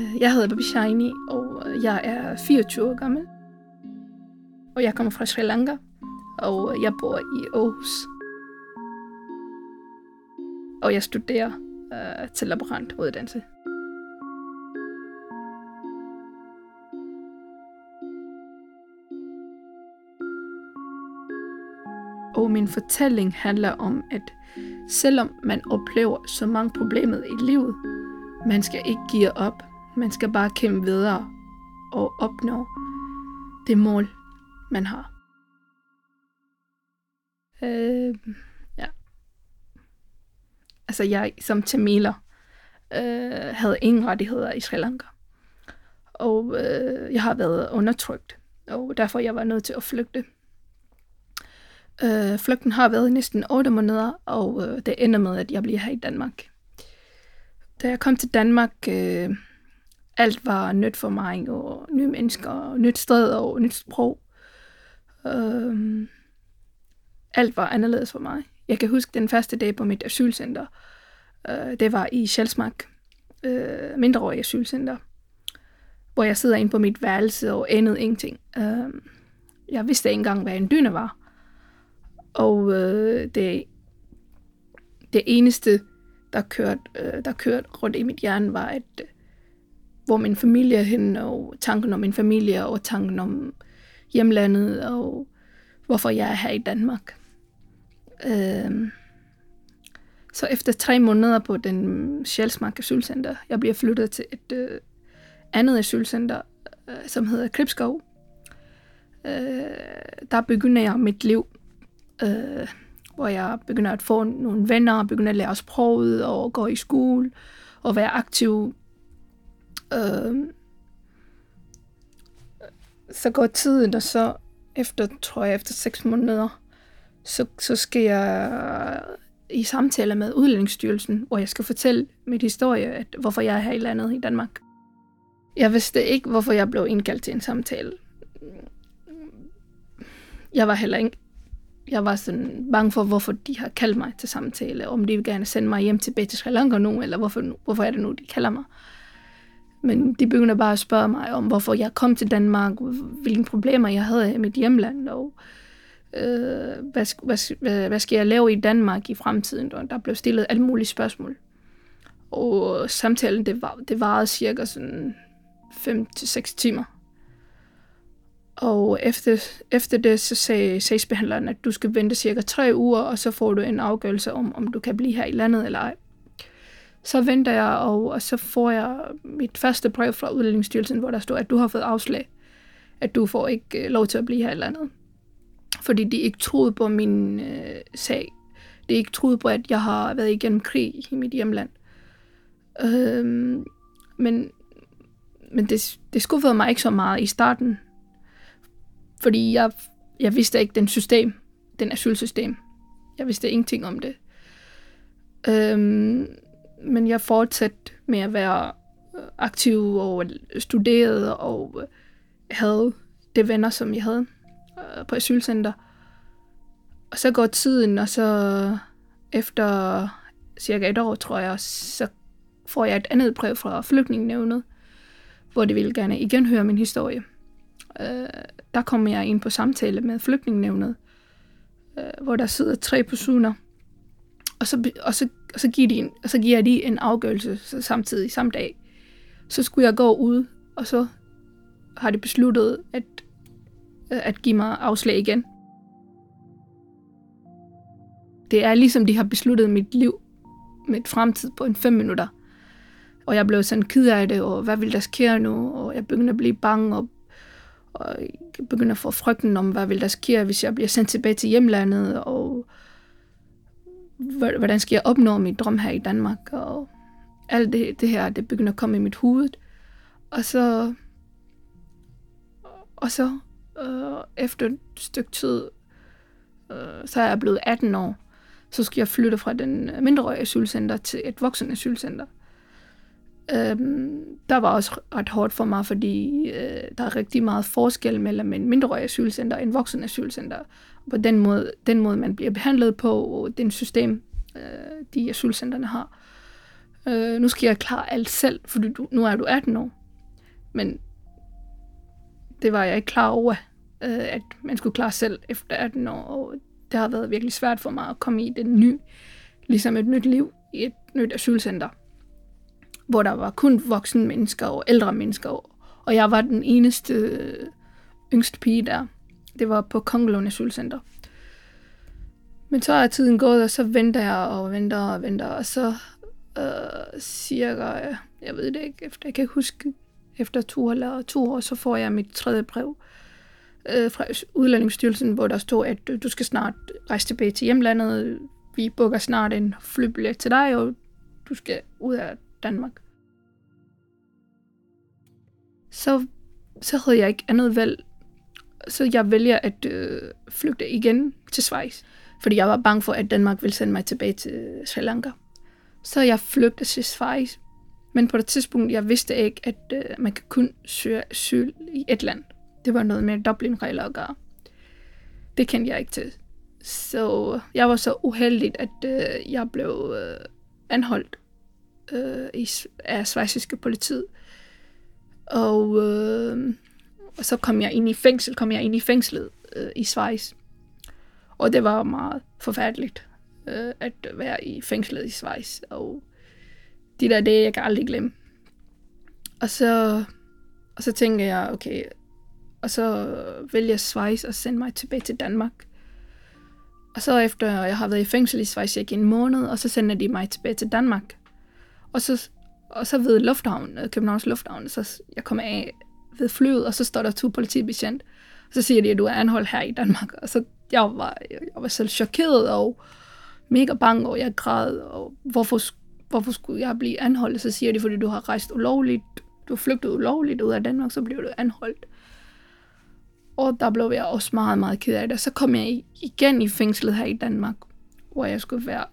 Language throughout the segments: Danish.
Øh, jeg hedder Babi Shiny, og øh, jeg er 24 år gammel. Og jeg kommer fra Sri Lanka, og øh, jeg bor i Aarhus. Og jeg studerer øh, til laborantuddannelse. Og min fortælling handler om, at selvom man oplever så mange problemer i livet, man skal ikke give op. Man skal bare kæmpe videre og opnå det mål, man har. Øh, ja. Altså jeg som tamiler øh, havde ingen rettigheder i Sri Lanka. Og øh, jeg har været undertrykt, og derfor jeg var nødt til at flygte. Øh, flygten har været næsten 8 måneder, og øh, det ender med, at jeg bliver her i Danmark. Da jeg kom til Danmark, øh, alt var nyt for mig, og nye mennesker, og nyt sted og nyt sprog. Øh, alt var anderledes for mig. Jeg kan huske den første dag på mit asylcenter. Øh, det var i Sjælsmark, øh, mindreårig asylcenter, hvor jeg sidder inde på mit værelse og anede ingenting. Øh, jeg vidste ikke engang, hvad en dyne var. Og øh, det, det eneste, der kørte, øh, der kørte rundt i mit hjerne, var, at øh, hvor min familie er henne, og tanken om min familie, og tanken om hjemlandet, og hvorfor jeg er her i Danmark. Øh, så efter tre måneder på den Sjælsmark asylcenter, jeg bliver flyttet til et øh, andet asylcenter, øh, som hedder Kribskov. Øh, der begynder jeg mit liv øh, hvor jeg begynder at få nogle venner, begynder at lære sproget og gå i skole og være aktiv. Øh, så går tiden, og så efter, tror jeg, efter seks måneder, så, så skal jeg i samtale med Udlændingsstyrelsen, hvor jeg skal fortælle mit historie, at hvorfor jeg er her i landet i Danmark. Jeg vidste ikke, hvorfor jeg blev indkaldt til en samtale. Jeg var heller ikke jeg var sådan bange for, hvorfor de har kaldt mig til samtale, om de vil gerne sende mig hjem tilbage til Sri Lanka nu, eller hvorfor, hvorfor er det nu, de kalder mig. Men de begynder bare at spørge mig om, hvorfor jeg kom til Danmark, hvilke problemer jeg havde i mit hjemland, og øh, hvad, hvad, hvad, hvad skal jeg lave i Danmark i fremtiden? Og der blev stillet alle mulige spørgsmål. Og samtalen, det, var, det varede cirka sådan 5-6 timer. Og efter, efter det, så sagde sagsbehandleren, at du skal vente cirka tre uger, og så får du en afgørelse om, om du kan blive her i landet eller ej. Så venter jeg, og, og så får jeg mit første brev fra Udlændingsstyrelsen, hvor der står, at du har fået afslag. At du får ikke øh, lov til at blive her i landet. Fordi de ikke troede på min øh, sag. De ikke troede på, at jeg har været igennem krig i mit hjemland. Øhm, men men det, det skuffede mig ikke så meget i starten, fordi jeg, jeg vidste ikke den system, den asylsystem. Jeg vidste ingenting om det. Øhm, men jeg fortsatte med at være øh, aktiv og studerede og øh, havde det venner, som jeg havde øh, på asylcenter. Og så går tiden, og så efter cirka et år, tror jeg, så får jeg et andet brev fra flygtningenævnet, hvor de vil gerne igen høre min historie. Øh, der kommer jeg ind på samtale med flygtningenevnet, øh, hvor der sidder tre personer, og så, og så, og så, giver, de en, og så giver de en afgørelse så samtidig, samme dag. Så skulle jeg gå ud, og så har de besluttet at, øh, at give mig afslag igen. Det er ligesom, de har besluttet mit liv, mit fremtid på en fem minutter. Og jeg blev sådan ked af det, og hvad vil der ske nu? Og jeg begyndte at blive bange og og jeg begynder at få frygten om, hvad vil der ske, hvis jeg bliver sendt tilbage til hjemlandet, og hvordan skal jeg opnå min drøm her i Danmark, og alt det, det her, det begynder at komme i mit hoved. Og så, og så øh, efter et stykke tid, øh, så er jeg blevet 18 år, så skal jeg flytte fra den mindreårige asylcenter til et voksen asylcenter. Øhm, der var også ret hårdt for mig, fordi øh, der er rigtig meget forskel mellem en mindreårig asylcenter og en voksen asylcenter. På den måde, den måde, man bliver behandlet på, og den system, øh, de asylcenterne har. Øh, nu skal jeg klare alt selv, fordi du, nu er du 18 år. Men det var jeg ikke klar over, øh, at man skulle klare selv efter 18 år, og det har været virkelig svært for mig at komme i det nye, ligesom et nyt liv i et nyt asylcenter, hvor der var kun voksne mennesker og ældre mennesker, og jeg var den eneste øh, yngste pige der. Det var på Kongelund Asylcenter. Men så er tiden gået, og så venter jeg og venter og venter, og så øh, cirka, jeg ved det ikke, efter, jeg kan ikke huske, efter to eller to år, så får jeg mit tredje brev øh, fra Udlændingsstyrelsen, hvor der står, at du skal snart rejse tilbage til hjemlandet. Vi booker snart en flybillet til dig, og du skal ud af Danmark. Så, så havde jeg ikke andet valg. Så jeg vælger at øh, flygte igen til Schweiz, fordi jeg var bange for, at Danmark ville sende mig tilbage til Sri Lanka. Så jeg flygtede til Schweiz, men på det tidspunkt, jeg vidste ikke, at øh, man kan kun søge asyl i et land. Det var noget med Dublin-regler at gøre. Det kendte jeg ikke til. Så jeg var så uheldig, at øh, jeg blev øh, anholdt øh, i, af svejsiske politiet. Og, øh, og så kom jeg ind i fængsel, kom jeg ind i fængslet øh, i Schweiz. Og det var meget forfærdeligt øh, at være i fængslet i Schweiz. Og de der dage, jeg kan aldrig glemme. Og så, og så tænker jeg, okay, og så vælger Schweiz at sende mig tilbage til Danmark. Og så efter jeg har været i fængsel i Schweiz i en måned, og så sender de mig tilbage til Danmark. Og så, og så ved lufthavnen, øh, Københavns Lufthavn, så jeg kommer af ved flyet, og så står der to politibetjent. Og så siger de, at du er anholdt her i Danmark. Og så jeg var, jeg var selv chokeret og mega bange, og jeg græd, og hvorfor, hvorfor skulle jeg blive anholdt? Så siger de, fordi du har rejst ulovligt, du flygtede flygtet ulovligt ud af Danmark, så bliver du anholdt. Og der blev jeg også meget, meget ked af det. Så kom jeg igen i fængslet her i Danmark, hvor jeg skulle være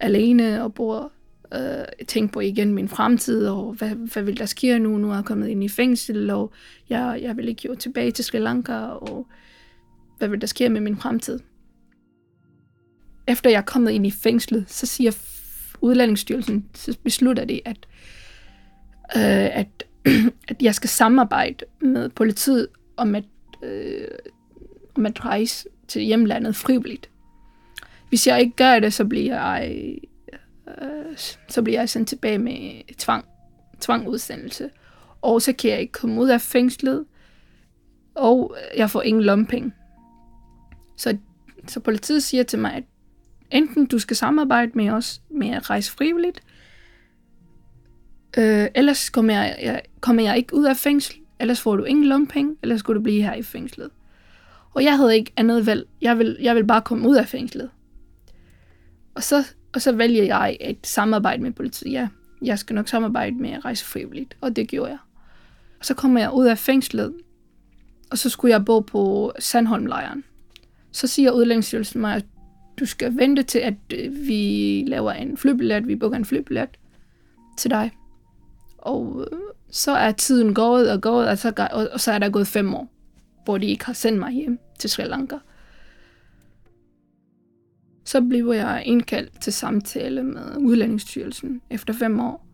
alene og bo øh, tænke på igen min fremtid, og hvad, hvad vil der ske nu? Nu er jeg kommet ind i fængsel, og jeg, jeg vil ikke jo tilbage til Sri Lanka, og hvad vil der ske med min fremtid? Efter jeg er kommet ind i fængslet, så siger Udlændingsstyrelsen, så beslutter de, at, øh, at, at jeg skal samarbejde med politiet om at øh, om at rejse til hjemlandet frivilligt. Hvis jeg ikke gør det, så bliver jeg, så bliver jeg sendt tilbage med tvang, tvangudsendelse. Og så kan jeg ikke komme ud af fængslet, og jeg får ingen lompenge. Så, så politiet siger til mig, at enten du skal samarbejde med os med at rejse frivilligt, øh, ellers kommer jeg, jeg, kommer jeg ikke ud af fængsel, ellers får du ingen lompenge, ellers skulle du blive her i fængslet. Og jeg havde ikke andet valg. Jeg vil, jeg vil bare komme ud af fængslet. Og så, og så vælger jeg et samarbejde med politiet. Ja, jeg skal nok samarbejde med at rejse frivilligt, og det gjorde jeg. Og så kommer jeg ud af fængslet, og så skulle jeg bo på Sandholmlejren. Så siger udlændingsstyrelsen mig, at du skal vente til, at øh, vi laver en flybillet, vi booker en flybillet til dig. Og øh, så er tiden gået og gået, og så, og, og så er der gået fem år, hvor de ikke har sendt mig hjem til Sri Lanka. Så blev jeg indkaldt til samtale med Udlændingsstyrelsen efter fem år,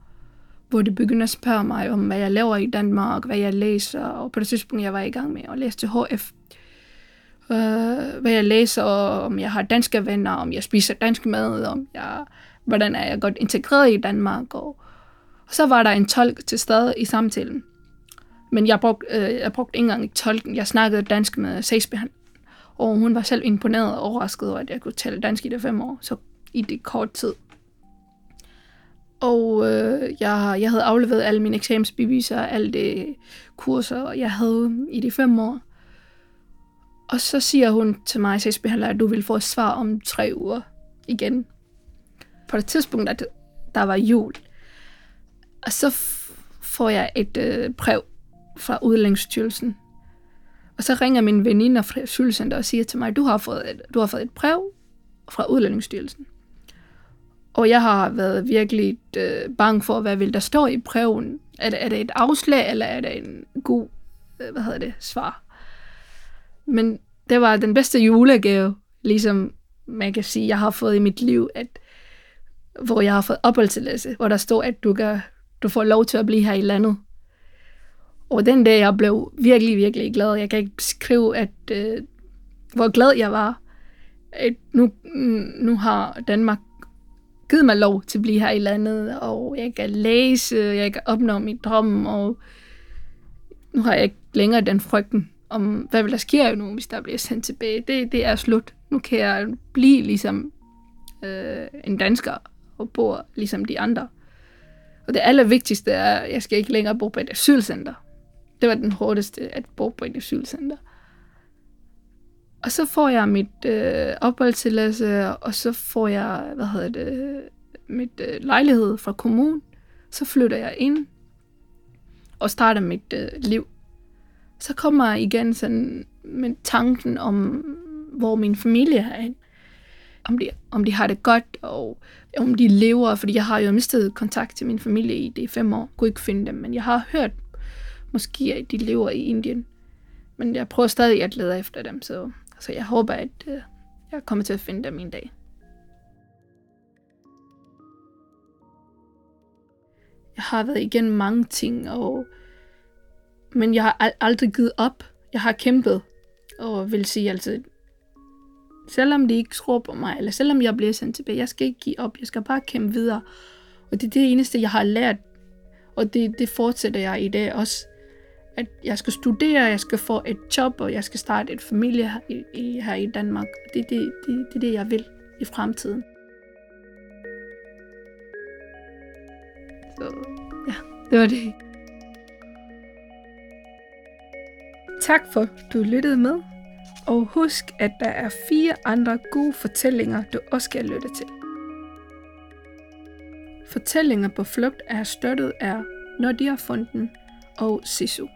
hvor de begyndte at spørge mig om, hvad jeg laver i Danmark, hvad jeg læser, og på det tidspunkt, jeg var i gang med at læse til HF. Uh, øh, hvad jeg læser, om jeg har danske venner, om jeg spiser dansk mad, om jeg, hvordan er jeg godt integreret i Danmark, og og så var der en tolk til stede i samtalen. Men jeg brugte, øh, jeg brugte ikke engang tolken. Jeg snakkede dansk med sagsbehandler. Og hun var selv imponeret og overrasket over, at jeg kunne tale dansk i det fem år, så i det kort tid. Og øh, jeg, jeg havde afleveret alle mine eksamensbeviser, alle de kurser, jeg havde i de fem år. Og så siger hun til mig, sagsbehandler, at du vil få et svar om tre uger igen. På det tidspunkt, at der var jul, og så får jeg et øh, brev fra Udlændingsstyrelsen. Og så ringer min veninde fra asylcenter og siger til mig, du har fået et, du har fået et brev fra Udlændingsstyrelsen. Og jeg har været virkelig øh, bange for, hvad vil der stå i breven. Er det, er det et afslag, eller er det en god, øh, hvad hedder det, svar? Men det var den bedste julegave, ligesom man kan sige, jeg har fået i mit liv, at hvor jeg har fået opholdstilladelse, hvor der står, at du, kan, du får lov til at blive her i landet. Og den dag, jeg blev virkelig, virkelig glad. Jeg kan ikke beskrive, at, øh, hvor glad jeg var. At nu, nu har Danmark givet mig lov til at blive her i landet, og jeg kan læse, jeg kan opnå mit drøm, og nu har jeg ikke længere den frygten om, hvad vil der sker nu, hvis der bliver sendt tilbage. Det, det er slut. Nu kan jeg blive ligesom øh, en dansker og bo ligesom de andre. Og det allervigtigste er, at jeg skal ikke længere bo på et asylcenter. Det var den hårdeste, at bo på et asylcenter. Og så får jeg mit øh, opholdstilladelse, og så får jeg, hvad hedder det, mit øh, lejlighed fra kommunen. Så flytter jeg ind og starter mit øh, liv. Så kommer jeg igen sådan med tanken om, hvor min familie er. Om de, om de har det godt, og om de lever, fordi jeg har jo mistet kontakt til min familie i de fem år. Jeg kunne ikke finde dem, men jeg har hørt måske, at de lever i Indien. Men jeg prøver stadig at lede efter dem, så, så jeg håber, at øh, jeg kommer til at finde dem en dag. Jeg har været igennem mange ting, og, men jeg har aldrig givet op. Jeg har kæmpet, og vil sige altid, selvom de ikke tror på mig, eller selvom jeg bliver sendt tilbage, jeg skal ikke give op, jeg skal bare kæmpe videre. Og det er det eneste, jeg har lært, og det, det fortsætter jeg i dag også at jeg skal studere, jeg skal få et job, og jeg skal starte et familie her i, i, her i Danmark. Det er det, det, det, det, jeg vil i fremtiden. Så ja, det var det. Tak for, at du lyttede med. Og husk, at der er fire andre gode fortællinger, du også skal lytte til. Fortællinger på flugt er støttet af Nordia Fonden og Sisu.